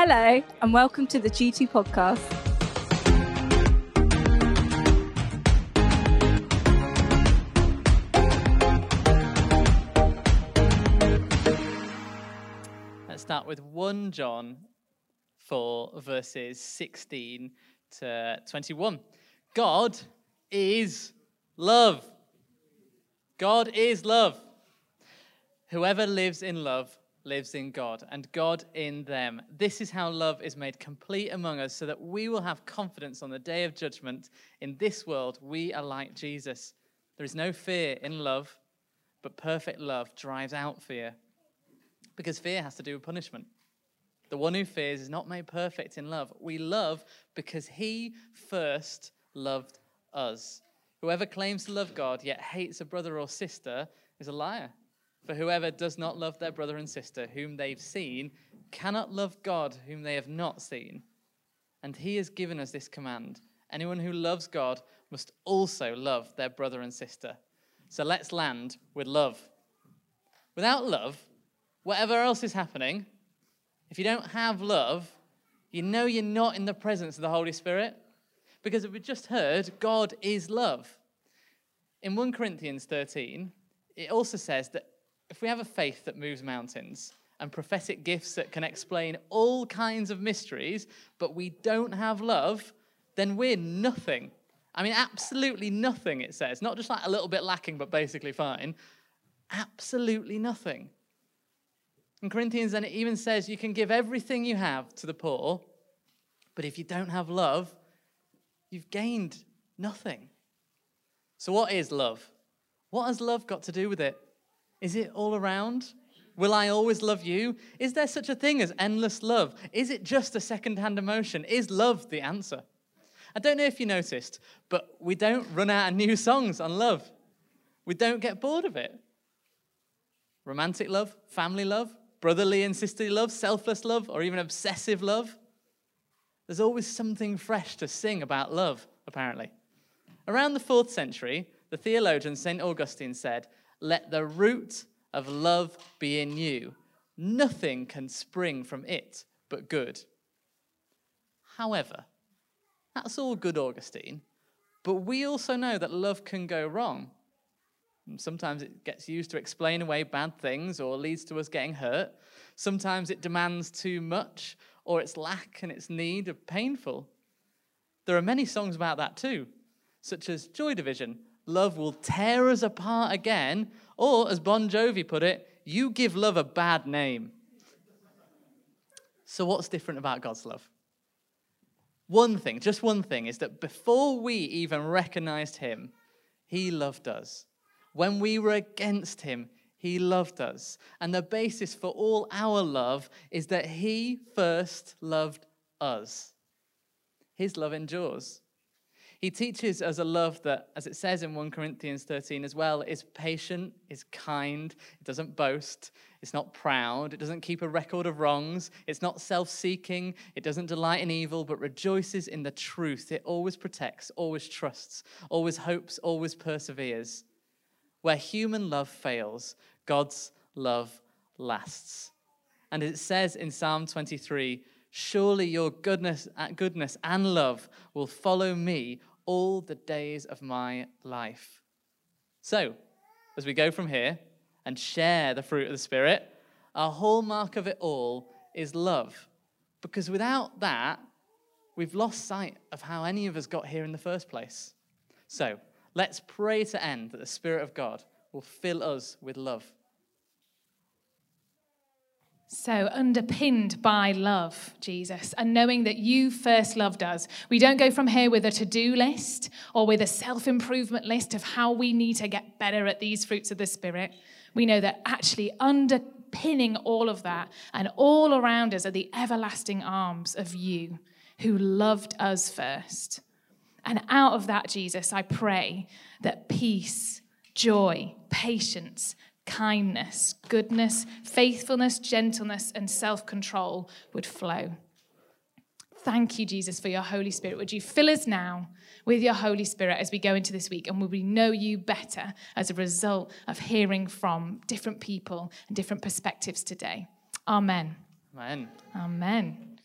Hello, and welcome to the G2 podcast. Let's start with 1 John 4, verses 16 to 21. God is love. God is love. Whoever lives in love lives in God, and God in them. This is how love is made complete among us, so that we will have confidence on the day of judgment. In this world, we are like Jesus. There is no fear in love, but perfect love drives out fear, because fear has to do with punishment. The one who fears is not made perfect in love. We love because he first loved us. Whoever claims to love God yet hates a brother or sister is a liar. For whoever does not love their brother and sister whom they've seen cannot love God whom they have not seen. And he has given us this command anyone who loves God must also love their brother and sister. So let's land with love. Without love, whatever else is happening, if you don't have love, you know you're not in the presence of the Holy Spirit. Because we just heard, God is love. In 1 Corinthians 13, it also says that if we have a faith that moves mountains and prophetic gifts that can explain all kinds of mysteries, but we don't have love, then we're nothing. I mean, absolutely nothing, it says. Not just like a little bit lacking, but basically fine. Absolutely nothing. In Corinthians, then it even says you can give everything you have to the poor, but if you don't have love, you've gained nothing. So, what is love? What has love got to do with it? Is it all around? Will I always love you? Is there such a thing as endless love? Is it just a second hand emotion? Is love the answer? I don't know if you noticed, but we don't run out of new songs on love. We don't get bored of it. Romantic love, family love, brotherly and sisterly love, selfless love, or even obsessive love. There's always something fresh to sing about love, apparently. Around the fourth century, the theologian St. Augustine said, Let the root of love be in you. Nothing can spring from it but good. However, that's all good, Augustine, but we also know that love can go wrong. Sometimes it gets used to explain away bad things or leads to us getting hurt. Sometimes it demands too much or its lack and its need are painful. There are many songs about that too, such as Joy Division, Love Will Tear Us Apart Again, or as Bon Jovi put it, You Give Love a Bad Name. So, what's different about God's love? One thing, just one thing, is that before we even recognized Him, He loved us. When we were against him, he loved us. And the basis for all our love is that he first loved us. His love endures. He teaches us a love that, as it says in 1 Corinthians 13 as well, is patient, is kind, it doesn't boast, it's not proud, it doesn't keep a record of wrongs, it's not self seeking, it doesn't delight in evil, but rejoices in the truth. It always protects, always trusts, always hopes, always perseveres. Where human love fails, God's love lasts. And it says in Psalm 23 Surely your goodness, uh, goodness and love will follow me all the days of my life. So, as we go from here and share the fruit of the Spirit, our hallmark of it all is love. Because without that, we've lost sight of how any of us got here in the first place. So, Let's pray to end that the Spirit of God will fill us with love. So, underpinned by love, Jesus, and knowing that you first loved us, we don't go from here with a to do list or with a self improvement list of how we need to get better at these fruits of the Spirit. We know that actually underpinning all of that and all around us are the everlasting arms of you who loved us first. And out of that, Jesus, I pray that peace, joy, patience, kindness, goodness, faithfulness, gentleness, and self control would flow. Thank you, Jesus, for your Holy Spirit. Would you fill us now with your Holy Spirit as we go into this week? And will we know you better as a result of hearing from different people and different perspectives today? Amen. Amen. Amen.